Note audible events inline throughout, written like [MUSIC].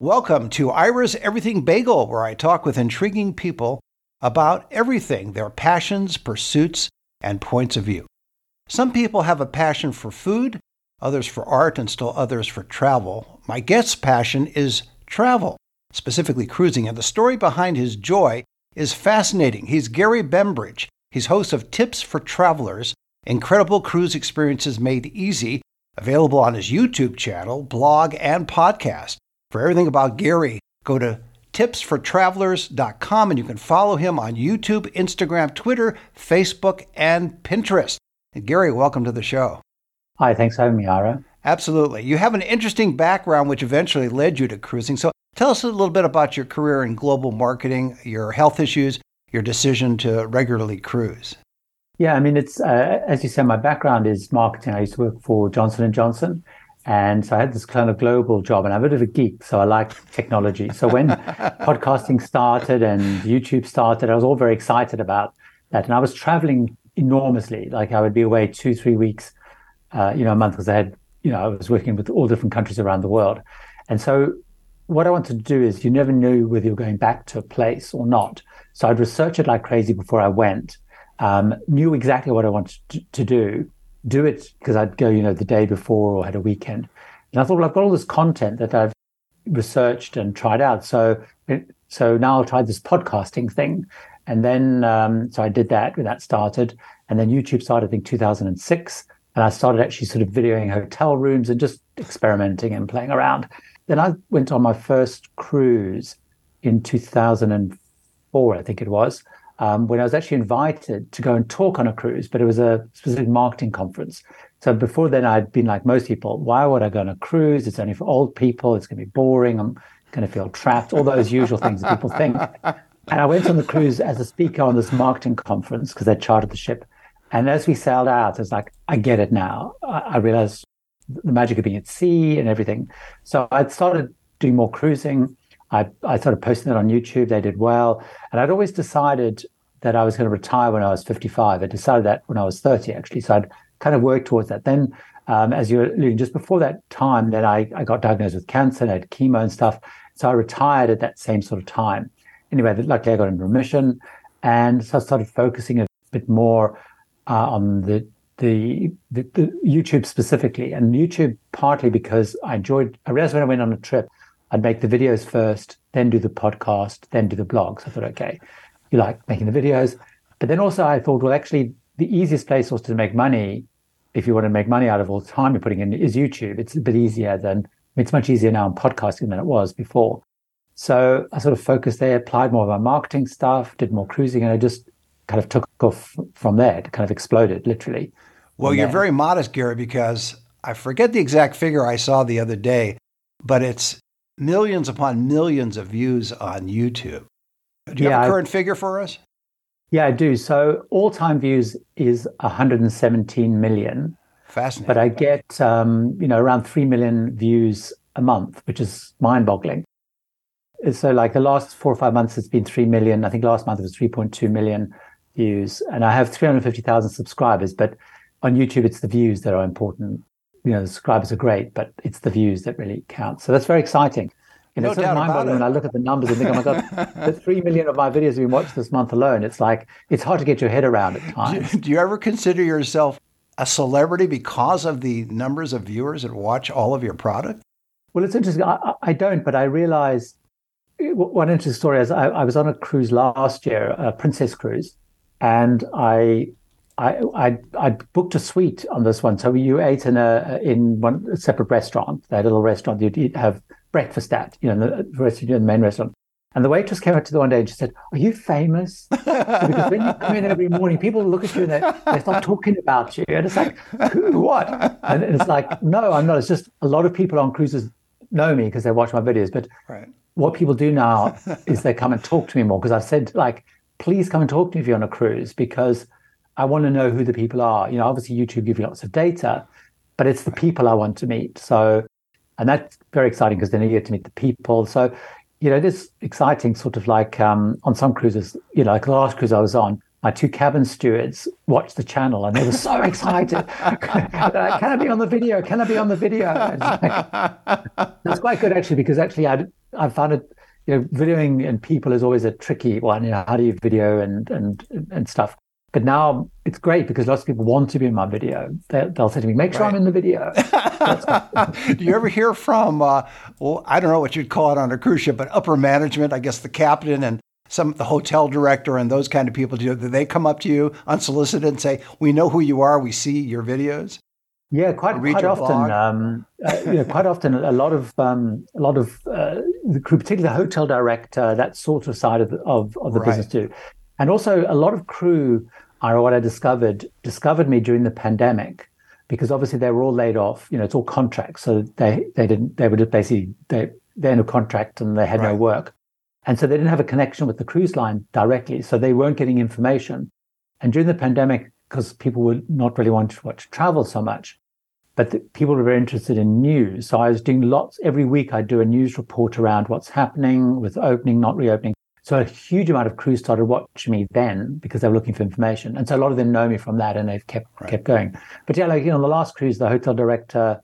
Welcome to Ira's Everything Bagel, where I talk with intriguing people about everything their passions, pursuits, and points of view. Some people have a passion for food, others for art, and still others for travel. My guest's passion is travel, specifically cruising, and the story behind his joy is fascinating. He's Gary Bembridge. He's host of Tips for Travelers Incredible Cruise Experiences Made Easy, available on his YouTube channel, blog, and podcast. For everything about Gary, go to tipsfortravelers.com and you can follow him on YouTube, Instagram, Twitter, Facebook, and Pinterest. And Gary, welcome to the show. Hi, thanks for having me, Ira. Absolutely. You have an interesting background which eventually led you to cruising. So tell us a little bit about your career in global marketing, your health issues, your decision to regularly cruise. Yeah, I mean, it's uh, as you said, my background is marketing. I used to work for Johnson and Johnson, and so I had this kind of global job, and I'm a bit of a geek, so I like technology. So when [LAUGHS] podcasting started and YouTube started, I was all very excited about that. And I was traveling enormously. Like I would be away two, three weeks, uh, you know, a month because I had, you know, I was working with all different countries around the world. And so what I wanted to do is you never knew whether you're going back to a place or not. So I'd research it like crazy before I went, um, knew exactly what I wanted to, to do do it because I'd go, you know, the day before or had a weekend. And I thought, well, I've got all this content that I've researched and tried out. So, so now I'll try this podcasting thing. And then, um, so I did that when that started. And then YouTube started, I think, 2006. And I started actually sort of videoing hotel rooms and just experimenting and playing around. Then I went on my first cruise in 2004, I think it was um, when I was actually invited to go and talk on a cruise, but it was a specific marketing conference. So before then, I'd been like most people, why would I go on a cruise? It's only for old people. It's going to be boring. I'm going to feel trapped. All those usual things that people think. And I went on the cruise as a speaker on this marketing conference because they chartered the ship. And as we sailed out, it's like, I get it now. I, I realized the magic of being at sea and everything. So I'd started doing more cruising. I, I started posting it on YouTube. They did well. And I'd always decided that I was going to retire when I was 55. I decided that when I was 30, actually. So I'd kind of worked towards that. Then, um, as you're alluding, just before that time, then I, I got diagnosed with cancer and I had chemo and stuff. So I retired at that same sort of time. Anyway, luckily I got in remission. And so I started focusing a bit more uh, on the, the, the, the YouTube specifically. And YouTube partly because I enjoyed, I realized when I went on a trip, I'd make the videos first, then do the podcast, then do the blogs. I thought, okay, you like making the videos. But then also I thought, well, actually, the easiest place also to make money, if you want to make money out of all the time you're putting in, is YouTube. It's a bit easier than, it's much easier now in podcasting than it was before. So I sort of focused there, applied more of my marketing stuff, did more cruising, and I just kind of took off from there. It kind of exploded, literally. Well, you're there. very modest, Gary, because I forget the exact figure I saw the other day, but it's millions upon millions of views on YouTube. Do you yeah, have a current I, figure for us? Yeah, I do. So all time views is 117 million. Fascinating. But I get, um, you know, around 3 million views a month, which is mind boggling. So like the last four or five months, it's been 3 million. I think last month it was 3.2 million views. And I have 350,000 subscribers, but on YouTube, it's the views that are important you know, the subscribers are great, but it's the views that really count. So that's very exciting. You know, no it's sort of mind-boggling when I look at the numbers and think, oh my God, the [LAUGHS] three million of my videos have been watched this month alone. It's like, it's hard to get your head around at times. Do, do you ever consider yourself a celebrity because of the numbers of viewers that watch all of your product? Well, it's interesting. I, I don't, but I realized eh, one interesting story is I, I was on a cruise last year, a princess cruise, and I I, I, I booked a suite on this one. So you ate in a in one separate restaurant, that little restaurant you'd eat, have breakfast at, you know, the restaurant, the main restaurant. And the waitress came up to the one day and she said, "Are you famous?" So [LAUGHS] because when you come in every morning, people look at you and they, they start talking about you, and it's like, "Who? What?" And it's like, "No, I'm not." It's just a lot of people on cruises know me because they watch my videos. But right. what people do now is they come and talk to me more because I've said like, "Please come and talk to me if you're on a cruise," because I want to know who the people are. You know, obviously YouTube gives you lots of data, but it's the people I want to meet. So, and that's very exciting because then you get to meet the people. So, you know, this exciting sort of like um, on some cruises, you know, like the last cruise I was on, my two cabin stewards watched the channel and they were so excited. [LAUGHS] Can I be on the video? Can I be on the video? That's quite good actually, because actually I I found it, you know, videoing and people is always a tricky one. You know, how do you video and and and stuff? But now it's great because lots of people want to be in my video. They, will say to me, "Make sure right. I'm in the video." [LAUGHS] do you ever hear from? Uh, well, I don't know what you'd call it on a cruise ship, but upper management, I guess the captain and some the hotel director and those kind of people. Do they come up to you unsolicited and say, "We know who you are. We see your videos"? Yeah, quite quite often. Um, uh, you know, quite often, a lot of um, a lot of uh, the crew, particularly the hotel director, that sort of side of the, of, of the right. business too, and also a lot of crew are what I discovered discovered me during the pandemic because obviously they were all laid off. You know, it's all contracts, so they they didn't they were just basically they they're in a contract and they had right. no work, and so they didn't have a connection with the cruise line directly, so they weren't getting information. And during the pandemic, because people were not really wanting to travel so much, but the, people were very interested in news. So I was doing lots every week. I'd do a news report around what's happening with opening, not reopening. So a huge amount of crews started watching me then because they were looking for information. And so a lot of them know me from that and they've kept right. kept going. But yeah, like you know, on the last cruise, the hotel director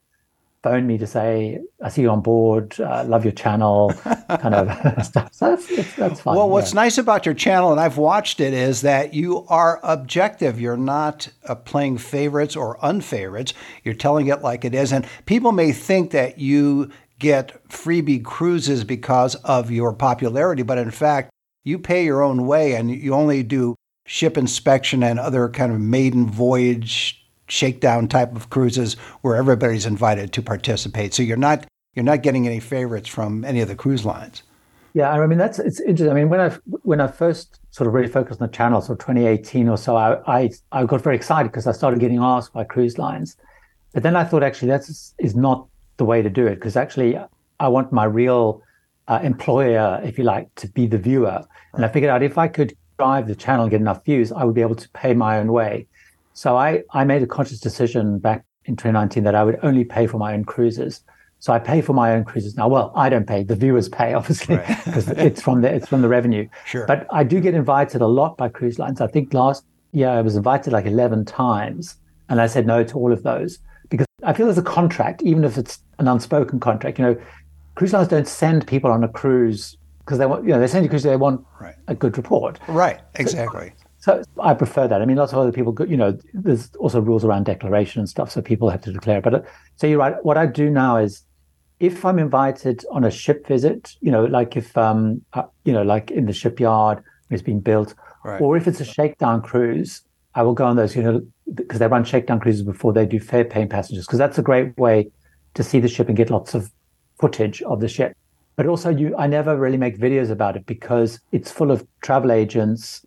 phoned me to say, I see you on board, uh, love your channel, [LAUGHS] kind of [LAUGHS] stuff. So that's, that's fine. Well, what's yeah. nice about your channel, and I've watched it, is that you are objective. You're not uh, playing favorites or unfavorites. You're telling it like it is. And people may think that you get freebie cruises because of your popularity, but in fact, you pay your own way and you only do ship inspection and other kind of maiden voyage shakedown type of cruises where everybody's invited to participate. So you're not you're not getting any favorites from any of the cruise lines. Yeah, I mean that's it's interesting. I mean when I when I first sort of really focused on the channel, so 2018 or so, I I, I got very excited because I started getting asked by cruise lines. But then I thought actually that is is not the way to do it because actually I want my real uh, employer, if you like, to be the viewer. And I figured out if I could drive the channel and get enough views, I would be able to pay my own way. So I, I made a conscious decision back in 2019 that I would only pay for my own cruises. So I pay for my own cruises now. Well, I don't pay; the viewers pay, [LAUGHS] obviously, because right. [LAUGHS] it's from the it's from the revenue. Sure. But I do get invited a lot by cruise lines. I think last year I was invited like 11 times, and I said no to all of those because I feel there's a contract, even if it's an unspoken contract. You know, cruise lines don't send people on a cruise because they want, you know, they send you because they want right. a good report. Right, exactly. So, so, I prefer that. I mean, lots of other people, you know, there's also rules around declaration and stuff, so people have to declare. But uh, so you're right. What I do now is, if I'm invited on a ship visit, you know, like if, um, uh, you know, like in the shipyard it's being built, right. or if it's a shakedown cruise, I will go on those, you know, because they run shakedown cruises before they do fare paying passengers, because that's a great way to see the ship and get lots of footage of the ship. But also, you, I never really make videos about it because it's full of travel agents,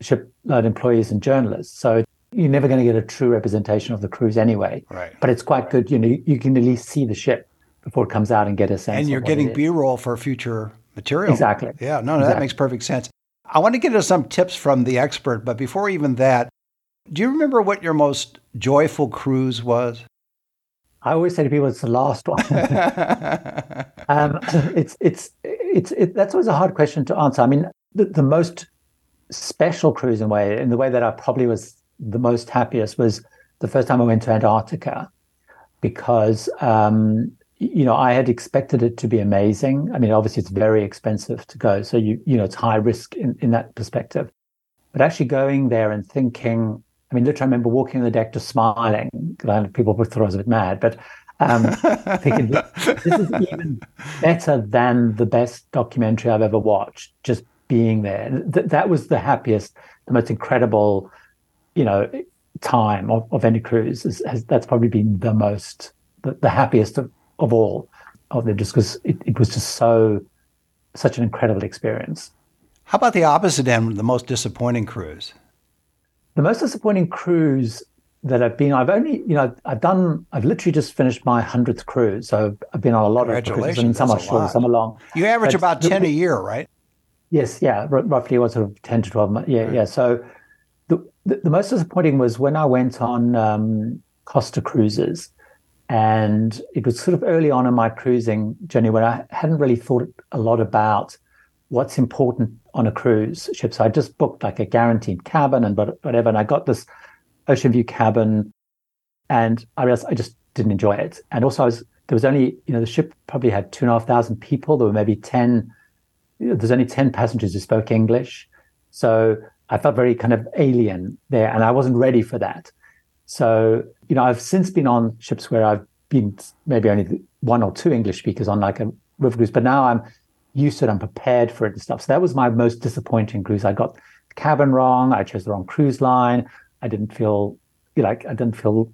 shipload uh, employees, and journalists. So you're never going to get a true representation of the cruise anyway. Right. But it's quite right. good. You know, you can at least see the ship before it comes out and get a sense. And you're getting B-roll for future material. Exactly. Yeah. No, no, exactly. that makes perfect sense. I want to get into some tips from the expert, but before even that, do you remember what your most joyful cruise was? I always say to people, it's the last one. [LAUGHS] um, it's it's it's it, that's always a hard question to answer. I mean, the, the most special cruise in way, in the way that I probably was the most happiest, was the first time I went to Antarctica, because um, you know I had expected it to be amazing. I mean, obviously it's very expensive to go, so you you know it's high risk in, in that perspective. But actually going there and thinking, I mean, literally, I remember walking on the deck just smiling. People would thought I was a bit mad, but um, [LAUGHS] thinking this is even better than the best documentary I've ever watched. Just being there, Th- that was the happiest, the most incredible, you know, time of, of any cruise. Is, has, that's probably been the most, the, the happiest of, of all of them, just because it, it was just so, such an incredible experience. How about the opposite end, the most disappointing cruise? The most disappointing cruise that I've been, I've only, you know, I've done, I've literally just finished my hundredth cruise. So I've been on a lot of cruises. Mean, some are short, some are long. You average but about ten the, a year, right? Yes, yeah, r- roughly what sort of ten to twelve months. Yeah, right. yeah. So the, the, the most disappointing was when I went on um, Costa cruises, and it was sort of early on in my cruising journey when I hadn't really thought a lot about what's important on a cruise ship. So I just booked like a guaranteed cabin and whatever. And I got this ocean view cabin and I realized I just didn't enjoy it. And also I was there was only, you know, the ship probably had two and a half thousand people. There were maybe 10, there's only 10 passengers who spoke English. So I felt very kind of alien there and I wasn't ready for that. So, you know, I've since been on ships where I've been maybe only one or two English speakers on like a river cruise, but now I'm used to I'm prepared for it and stuff. So that was my most disappointing cruise. I got the cabin wrong, I chose the wrong cruise line, I didn't feel like I didn't feel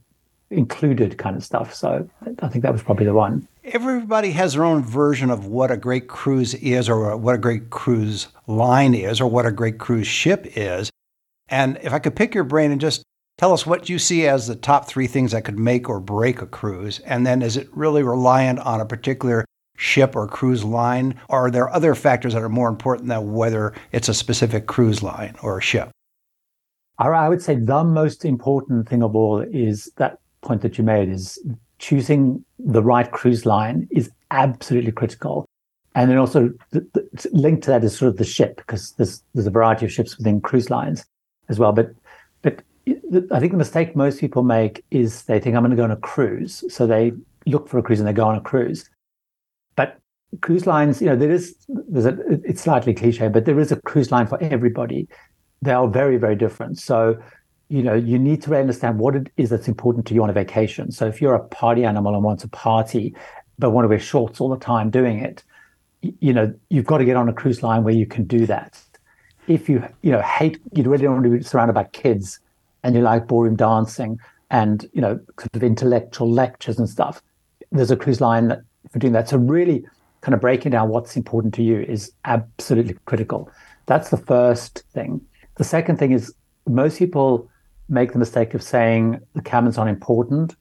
included kind of stuff. So I think that was probably the one. Everybody has their own version of what a great cruise is, or what a great cruise line is, or what a great cruise ship is. And if I could pick your brain and just tell us what you see as the top three things that could make or break a cruise, and then is it really reliant on a particular ship or cruise line, or are there other factors that are more important than whether it's a specific cruise line or a ship? I would say the most important thing of all is that point that you made is choosing the right cruise line is absolutely critical. And then also the, the, linked to that is sort of the ship because there's there's a variety of ships within cruise lines as well. But but I think the mistake most people make is they think I'm going to go on a cruise, so they look for a cruise and they go on a cruise. Cruise lines, you know, there is there's a it's slightly cliche, but there is a cruise line for everybody. They are very very different. So you know, you need to understand what it is that's important to you on a vacation. So if you're a party animal and want to party, but want to wear shorts all the time doing it, you know, you've got to get on a cruise line where you can do that. If you, you know, hate, you really don't want to be surrounded by kids and you like ballroom dancing and, you know, sort of intellectual lectures and stuff, there's a cruise line for doing that. So really kind of breaking down what's important to you is absolutely critical. That's the first thing. The second thing is most people make the mistake of saying the cabin's unimportant.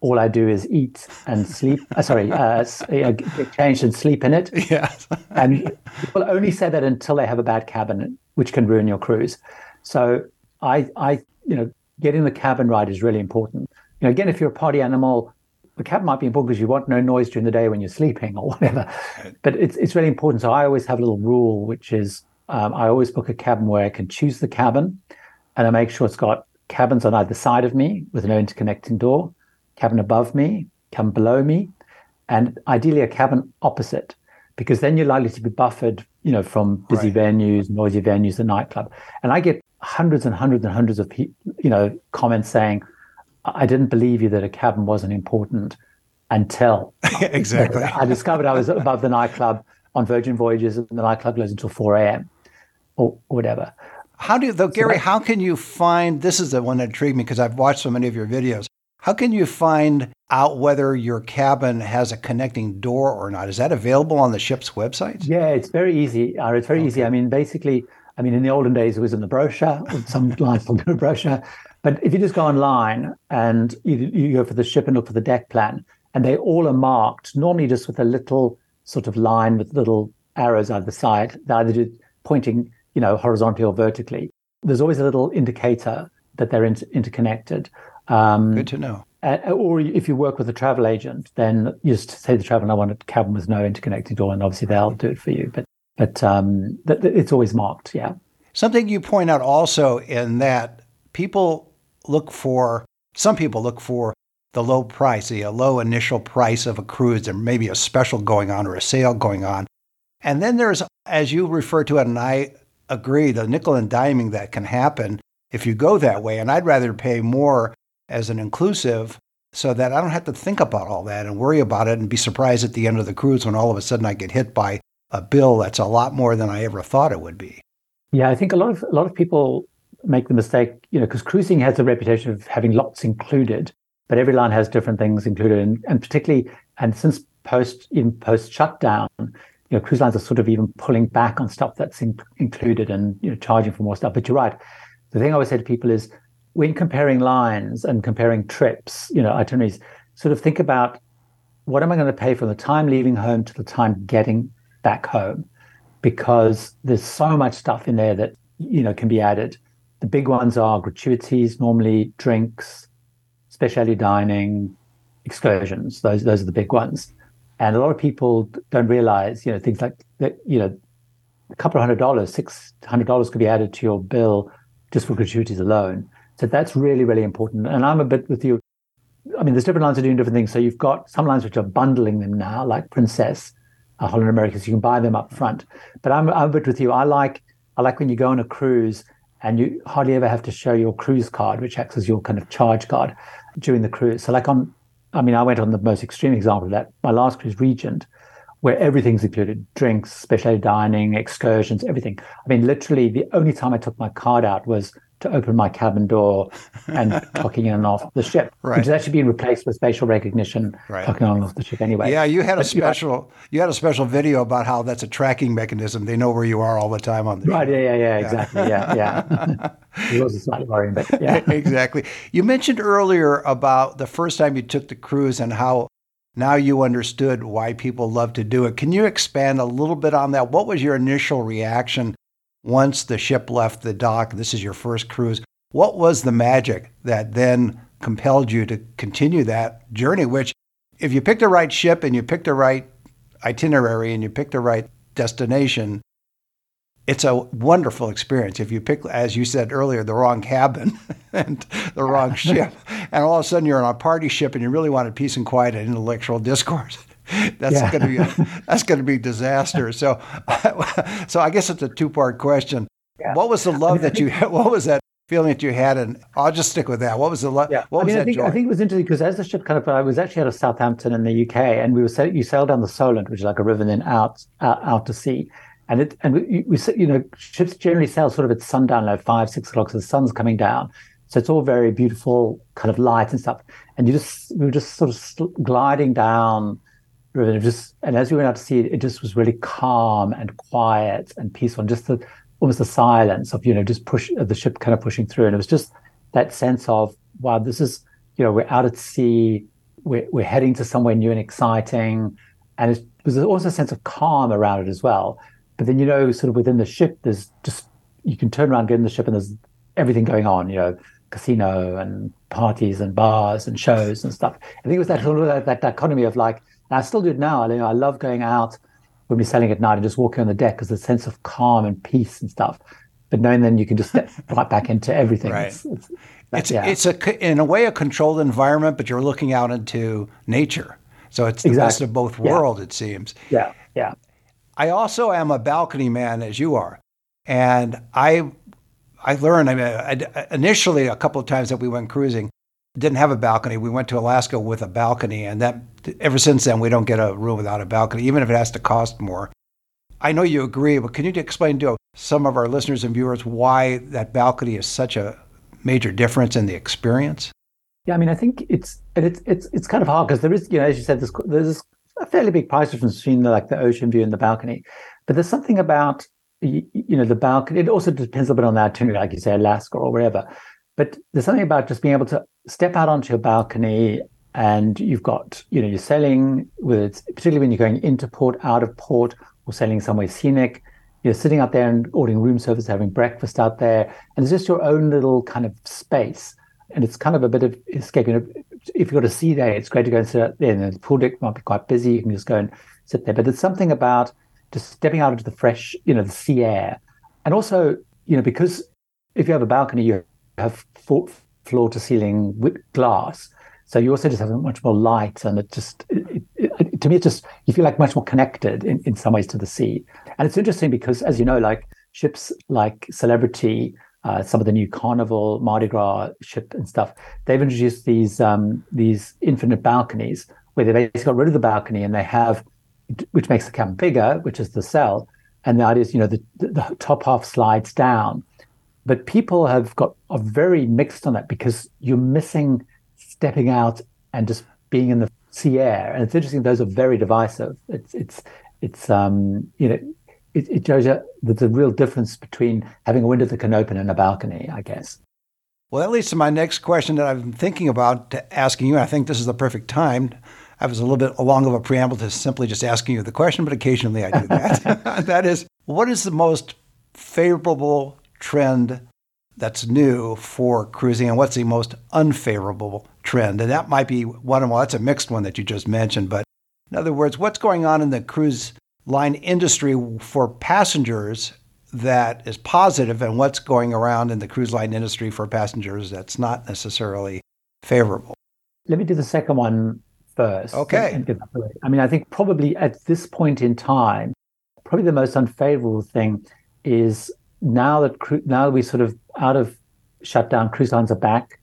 All I do is eat and sleep. Uh, sorry, uh, get changed and sleep in it. [LAUGHS] Yes. and people only say that until they have a bad cabin, which can ruin your cruise. So I, I, you know, getting the cabin right is really important. You know, again, if you're a party animal, the cabin might be important because you want no noise during the day when you're sleeping or whatever. But it's it's really important. So I always have a little rule, which is um, I always book a cabin where I can choose the cabin, and I make sure it's got cabins on either side of me with no interconnecting door, cabin above me, cabin below me, and ideally a cabin opposite, because then you're likely to be buffered, you know, from busy right. venues, noisy venues, the nightclub. And I get hundreds and hundreds and hundreds of, you know, comments saying, "I didn't believe you that a cabin wasn't important until [LAUGHS] exactly I discovered I was above the nightclub on Virgin Voyages, and the nightclub goes until 4 a.m. or whatever." How do though, Gary? how can you find? This is the one that intrigued me because I've watched so many of your videos. How can you find out whether your cabin has a connecting door or not? Is that available on the ship's website? Yeah, it's very easy. Uh, it's very okay. easy. I mean, basically, I mean, in the olden days, it was in the brochure. Some lines do a brochure. But if you just go online and you, you go for the ship and look for the deck plan, and they all are marked, normally just with a little sort of line with little arrows either side, they either pointing you know, horizontally or vertically. There's always a little indicator that they're inter- interconnected. Um, Good to know. Uh, or if you work with a travel agent, then you just say the travel, I want a cabin with no interconnected door, and obviously they'll do it for you. But but um, th- th- it's always marked, yeah. Something you point out also in that people look for, some people look for the low price, the a low initial price of a cruise, and maybe a special going on or a sale going on. And then there's, as you refer to it, and I agree the nickel and diming that can happen if you go that way. And I'd rather pay more as an inclusive so that I don't have to think about all that and worry about it and be surprised at the end of the cruise when all of a sudden I get hit by a bill that's a lot more than I ever thought it would be. Yeah, I think a lot of a lot of people make the mistake, you know, because cruising has a reputation of having lots included, but every line has different things included, and, and particularly and since post in post shutdown, you know, cruise lines are sort of even pulling back on stuff that's in, included and you know charging for more stuff. But you're right. The thing I always say to people is when comparing lines and comparing trips, you know, itineraries, sort of think about what am I going to pay from the time leaving home to the time getting back home, because there's so much stuff in there that you know can be added. The big ones are gratuities, normally drinks, specialty dining, excursions. Those those are the big ones. And a lot of people don't realize, you know, things like that, you know, a couple of hundred dollars, six hundred dollars could be added to your bill just for gratuities alone. So that's really, really important. And I'm a bit with you. I mean, there's different lines are doing different things. So you've got some lines which are bundling them now, like Princess, uh, Holland America. So you can buy them up front. But I'm, I'm a bit with you. I like I like when you go on a cruise and you hardly ever have to show your cruise card, which acts as your kind of charge card during the cruise. So like on, I mean, I went on the most extreme example of that. My last cruise, Regent, where everything's included: drinks, specialty dining, excursions, everything. I mean, literally, the only time I took my card out was to open my cabin door and [LAUGHS] clocking in and off the ship, right. which is actually been replaced with facial recognition right. clocking on and off the ship anyway. Yeah, you had a but, special you had a special video about how that's a tracking mechanism. They know where you are all the time on the right. Ship. Right, yeah, yeah, yeah, exactly. Yeah, yeah. [LAUGHS] it was slightly worrying, but yeah, [LAUGHS] exactly. You mentioned earlier about the first time you took the cruise and how now you understood why people love to do it. Can you expand a little bit on that? What was your initial reaction once the ship left the dock, this is your first cruise, what was the magic that then compelled you to continue that journey? Which, if you picked the right ship and you picked the right itinerary and you picked the right destination, it's a wonderful experience. If you pick, as you said earlier, the wrong cabin [LAUGHS] and the wrong [LAUGHS] ship, and all of a sudden you're on a party ship and you really wanted peace and quiet and intellectual discourse, [LAUGHS] that's yeah. going to be a, [LAUGHS] that's going to be disaster. So, [LAUGHS] so I guess it's a two part question. Yeah. What was the love I mean, that you? What was that feeling that you had? And I'll just stick with that. What was the love? Yeah. What I mean, I think, joy? I think it was interesting because as the ship kind of, I was actually out of Southampton in the UK, and we were you sailed down the Solent, which is like a river, then out out, out to sea. And it and we, we you know ships generally sail sort of at sundown, like five six o'clock, so the sun's coming down. So it's all very beautiful, kind of light and stuff. And you just we were just sort of gliding down river. Just and as we went out to sea, it just was really calm and quiet and peaceful, and just the almost the silence of you know just push the ship kind of pushing through, and it was just that sense of wow, this is you know we're out at sea, we're we're heading to somewhere new and exciting, and it was also a sense of calm around it as well. But then you know, sort of within the ship, there's just you can turn around, get in the ship, and there's everything going on. You know, casino and parties and bars and shows and stuff. I think it was that that, that dichotomy of like and I still do it now. I, you know, I love going out when we're sailing at night and just walking on the deck because the sense of calm and peace and stuff. But knowing then you can just step [LAUGHS] right back into everything. Right. It's, it's, it's, yeah. it's a in a way a controlled environment, but you're looking out into nature. So it's the exactly. best of both worlds, yeah. it seems. Yeah, yeah. I also am a balcony man, as you are, and I I learned. I mean, I, initially a couple of times that we went cruising, didn't have a balcony. We went to Alaska with a balcony, and that ever since then we don't get a room without a balcony, even if it has to cost more. I know you agree, but can you explain to some of our listeners and viewers why that balcony is such a major difference in the experience? Yeah, I mean, I think it's it's it's it's kind of hard because there is, you know, as you said, there's there's a fairly big price difference between the, like the ocean view and the balcony, but there's something about you, you know the balcony. It also depends a bit on the itinerary, like you say, Alaska or wherever. But there's something about just being able to step out onto your balcony and you've got, you know, you're sailing with, particularly when you're going into port, out of port, or sailing somewhere scenic. You're sitting out there and ordering room service, having breakfast out there, and it's just your own little kind of space. And it's kind of a bit of know, if you've got a sea day, it's great to go and sit out there. And the pool deck might be quite busy. You can just go and sit there. But it's something about just stepping out into the fresh, you know, the sea air. And also, you know, because if you have a balcony, you have floor to ceiling with glass. So you also just have much more light, and it just it, it, to me, it just you feel like much more connected in, in some ways to the sea. And it's interesting because, as you know, like ships like Celebrity, uh, some of the new Carnival, Mardi Gras ship and stuff, they've introduced these um, these infinite balconies where they basically got rid of the balcony and they have, which makes the cabin bigger, which is the sell. And the idea is, you know, the, the top half slides down but people have got are very mixed on that because you're missing stepping out and just being in the sea air. And it's interesting; those are very divisive. It's it's it's um you know it, it shows you there's a real difference between having a window that can open and a balcony, I guess. Well, that leads to my next question that I've been thinking about asking you. I think this is the perfect time. I was a little bit long of a preamble to simply just asking you the question, but occasionally I do that. [LAUGHS] [LAUGHS] that is, what is the most favorable trend that's new for cruising and what's the most unfavorable trend? And that might be one of well, that's a mixed one that you just mentioned. But in other words, what's going on in the cruise line industry for passengers that is positive and what's going around in the cruise line industry for passengers that's not necessarily favorable? Let me do the second one first. Okay. I mean, I think probably at this point in time, probably the most unfavorable thing is now that now that we sort of out of shutdown, cruise lines are back.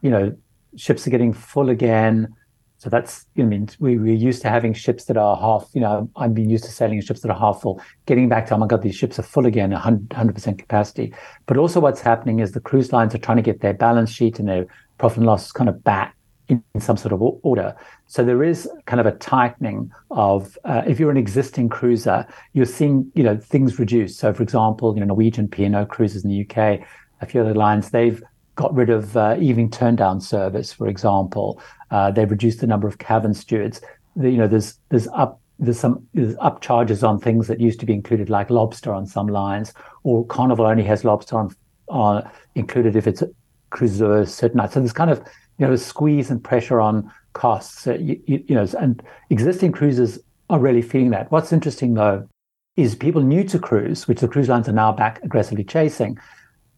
You know, ships are getting full again. So that's, you know, I mean, we, we're used to having ships that are half, you know, I've been used to sailing ships that are half full, getting back to, oh my God, these ships are full again, 100% capacity. But also what's happening is the cruise lines are trying to get their balance sheet and their profit and loss kind of back in, in some sort of order. So there is kind of a tightening of, uh, if you're an existing cruiser, you're seeing, you know, things reduce. So for example, you know, Norwegian P&O cruises in the UK, a few other lines, they've got rid of uh, evening turn down service, for example. Uh, they've reduced the number of cabin stewards. The, you know, there's there's up there's some there's up charges on things that used to be included, like lobster on some lines, or Carnival only has lobster on, on included if it's cruiser certain nights. So there's kind of you know squeeze and pressure on costs. Uh, you, you, know, and existing cruises are really feeling that. What's interesting though is people new to cruise, which the cruise lines are now back aggressively chasing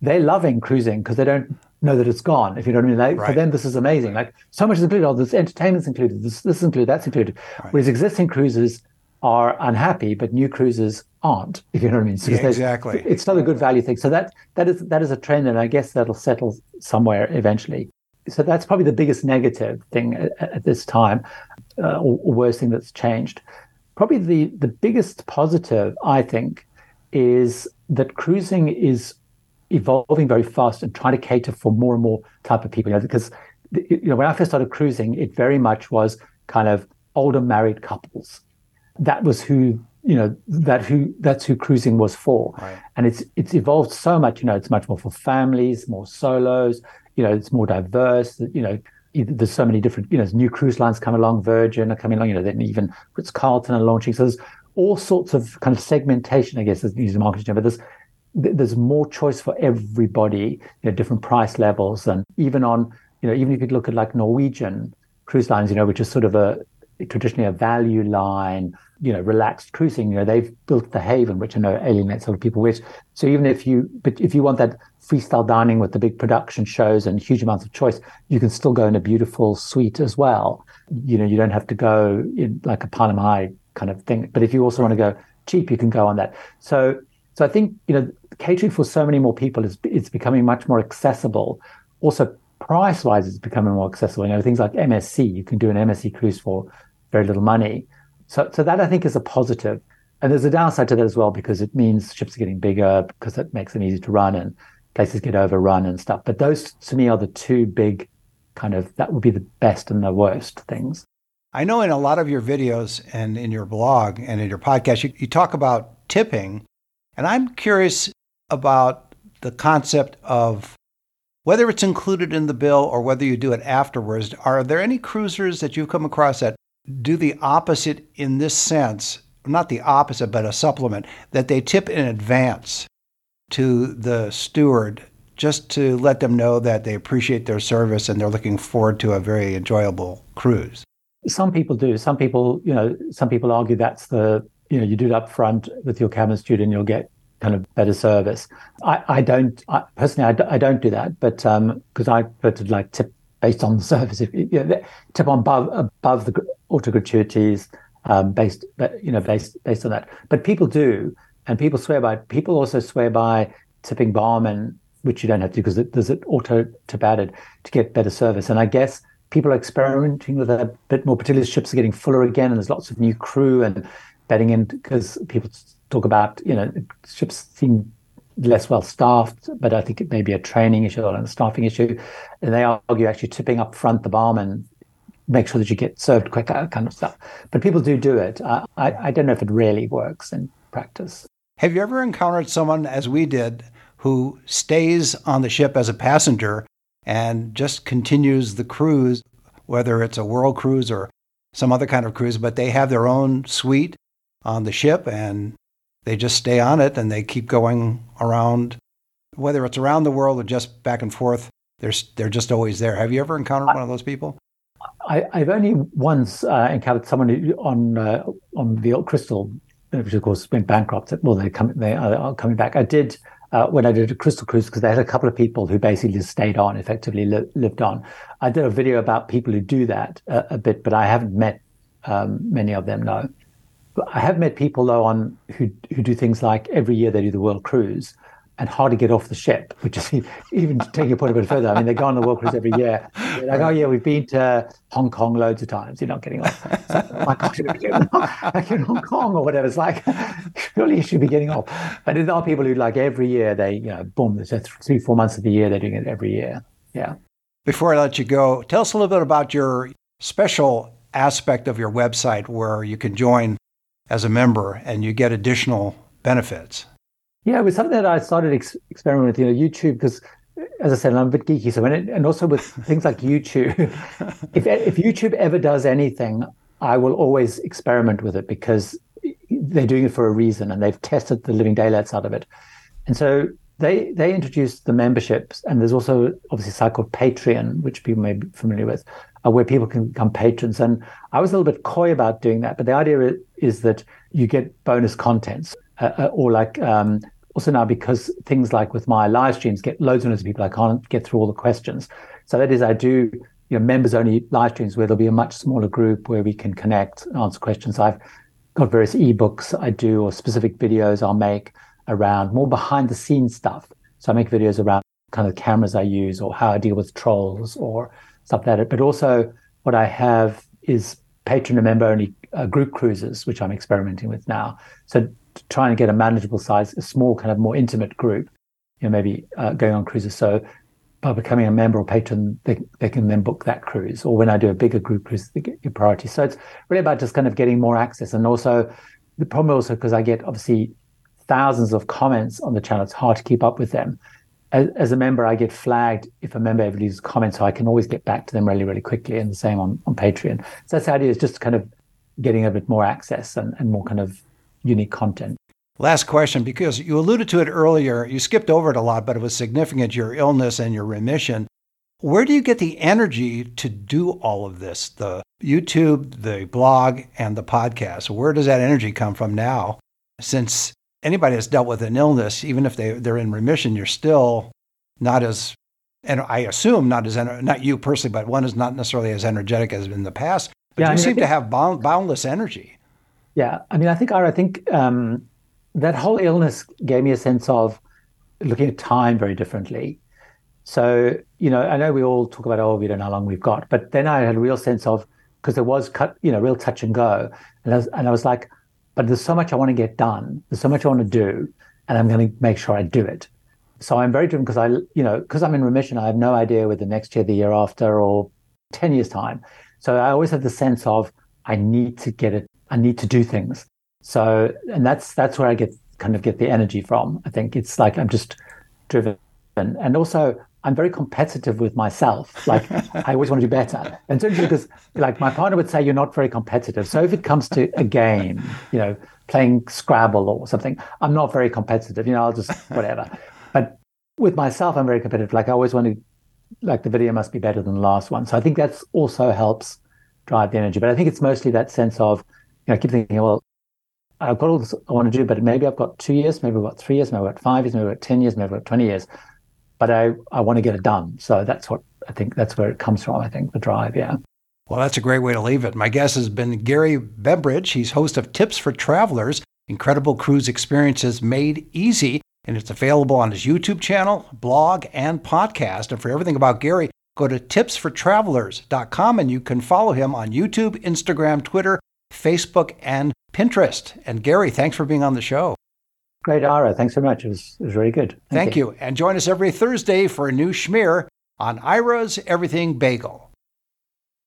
they're loving cruising because they don't know that it's gone. If you know what I mean, like, right. for them this is amazing. Like so much is included. All this entertainment's included. This this is included. That's included. Right. Whereas existing cruisers are unhappy, but new cruisers aren't. If you know what I mean. So yeah, exactly. It's not a good value thing. So that that is that is a trend, and I guess that'll settle somewhere eventually. So that's probably the biggest negative thing at, at this time, uh, or, or worst thing that's changed. Probably the the biggest positive, I think, is that cruising is evolving very fast and trying to cater for more and more type of people. You know, because you know when I first started cruising, it very much was kind of older married couples. That was who you know that who that's who cruising was for, right. and it's it's evolved so much. You know, it's much more for families, more solos. You know, it's more diverse. You know, there's so many different. You know, new cruise lines come along, Virgin are coming along. You know, then even Ritz Carlton are launching. So there's all sorts of kind of segmentation, I guess, as using marketing term, but there's there's more choice for everybody, you know, different price levels, and even on, you know, even if you look at like Norwegian cruise lines, you know, which is sort of a traditionally a value line, you know, relaxed cruising, you know, they've built the Haven, which I know alienates a lot of people with. So even if you, but if you want that freestyle dining with the big production shows and huge amounts of choice, you can still go in a beautiful suite as well. You know, you don't have to go in like a Panama kind of thing. But if you also want to go cheap, you can go on that. So so I think you know catering for so many more people is it's becoming much more accessible. Also, price wise, it's becoming more accessible. You know, things like MSC, you can do an MSC cruise for very little money. So, so that I think is a positive. And there's a downside to that as well because it means ships are getting bigger because it makes them easy to run and places get overrun and stuff. But those to me are the two big kind of that would be the best and the worst things. I know in a lot of your videos and in your blog and in your podcast, you, you talk about tipping and I'm curious about the concept of whether it's included in the bill or whether you do it afterwards. Are there any cruisers that you've come across that do the opposite in this sense? Not the opposite, but a supplement that they tip in advance to the steward just to let them know that they appreciate their service and they're looking forward to a very enjoyable cruise. Some people do. Some people, you know, some people argue that's the you know you do it up front with your cabin steward and you'll get kind of better service. I, I don't I, personally I, d- I don't do that, but because um, I prefer to like tip based on the service. If you know, tip on above above the auto gratuities um, based you know based based on that. But people do, and people swear by. People also swear by tipping barman, which you don't have to because there's an auto tip added to get better service. And I guess people are experimenting with that a bit more, particularly ships are getting fuller again, and there's lots of new crew and bedding in because people talk about you know ships seem less well staffed, but I think it may be a training issue or a staffing issue. And they argue actually tipping up front the barman, make sure that you get served quicker, kind of stuff. But people do do it. I, I, I don't know if it really works in practice. Have you ever encountered someone, as we did, who stays on the ship as a passenger and just continues the cruise, whether it's a world cruise or some other kind of cruise, but they have their own suite on the ship and they just stay on it and they keep going around, whether it's around the world or just back and forth. They're, they're just always there. Have you ever encountered one of those people? I, have only once uh, encountered someone on uh, on the Crystal, which of course went bankrupt. Well, they come they are coming back. I did uh, when I did a Crystal Cruise because they had a couple of people who basically just stayed on, effectively li- lived on. I did a video about people who do that uh, a bit, but I haven't met um, many of them. No, I have met people though on who who do things like every year they do the world cruise and hardly get off the ship, which is [LAUGHS] even taking a point a bit further. I mean, they go on the world cruise every year. They're like, oh yeah, we've been to Hong Kong loads of times. You're not getting off. Like, oh my gosh, like in Hong Kong or whatever. It's like, [LAUGHS] surely you should be getting off. But there are people who like every year they, you know, boom, there's three, four months of the year they're doing it every year. Yeah. Before I let you go, tell us a little bit about your special aspect of your website where you can join as a member and you get additional benefits. Yeah, it was something that I started ex- experimenting with, you know, YouTube, because as I said, I'm a bit geeky. So when it, and also with [LAUGHS] things like YouTube, if if YouTube ever does anything, I will always experiment with it because they're doing it for a reason and they've tested the living daylights out of it. And so they they introduced the memberships, and there's also obviously a site called Patreon, which people may be familiar with, uh, where people can become patrons. And I was a little bit coy about doing that, but the idea is that you get bonus contents. Uh, uh or like um, also now because things like with my live streams get loads and loads of people, I can't get through all the questions. So that is, I do you know members only live streams where there'll be a much smaller group where we can connect, and answer questions. I've got various ebooks I do or specific videos I'll make around more behind the scenes stuff. So I make videos around kind of cameras I use or how I deal with trolls or stuff like that. But also what I have is patron and member only uh, group cruises, which I'm experimenting with now. So trying to get a manageable size, a small kind of more intimate group, you know, maybe uh, going on cruises. So by becoming a member or patron, they, they can then book that cruise. Or when I do a bigger group cruise, they get priority. So it's really about just kind of getting more access. And also the problem also because I get obviously thousands of comments on the channel, it's hard to keep up with them. As, as, a member, I get flagged if a member ever leaves a comment, so I can always get back to them really, really quickly. And the same on, on Patreon. So that's the idea is just kind of getting a bit more access and, and more kind of unique content. Last question, because you alluded to it earlier, you skipped over it a lot, but it was significant your illness and your remission. Where do you get the energy to do all of this? The YouTube, the blog, and the podcast. Where does that energy come from now? Since anybody that's dealt with an illness, even if they, they're in remission, you're still not as, and I assume not as, not you personally, but one is not necessarily as energetic as in the past. But yeah, you I mean, seem to have bound, boundless energy. Yeah, I mean, I think I think um, that whole illness gave me a sense of looking at time very differently. So you know, I know we all talk about oh, we don't know how long we've got, but then I had a real sense of because there was cut, you know, real touch and go, and I was, and I was like, but there's so much I want to get done. There's so much I want to do, and I'm going to make sure I do it. So I'm very driven because I, you know, because I'm in remission. I have no idea whether next year, the year after, or ten years time. So I always have the sense of I need to get it I need to do things. So, and that's that's where I get kind of get the energy from. I think it's like I'm just driven, and also I'm very competitive with myself. Like I always want to do better, and so because like my partner would say you're not very competitive. So if it comes to a game, you know, playing Scrabble or something, I'm not very competitive. You know, I'll just whatever. But with myself, I'm very competitive. Like I always want to, like the video must be better than the last one. So I think that's also helps drive the energy. But I think it's mostly that sense of you know, I keep thinking, well, I've got all this I want to do, but maybe I've got two years, maybe I've got three years, maybe I've got five years, maybe I've got 10 years, maybe I've got 20 years. But I, I want to get it done. So that's what I think that's where it comes from, I think, the drive. Yeah. Well, that's a great way to leave it. My guest has been Gary Bembridge. He's host of Tips for Travelers, Incredible Cruise Experiences Made Easy. And it's available on his YouTube channel, blog, and podcast. And for everything about Gary, go to tipsfortravelers.com and you can follow him on YouTube, Instagram, Twitter, Facebook, and Pinterest. And Gary, thanks for being on the show. Great, Ara. Thanks so much. It was, it was really good. Thank, Thank you. you. And join us every Thursday for a new schmear on Ira's Everything Bagel.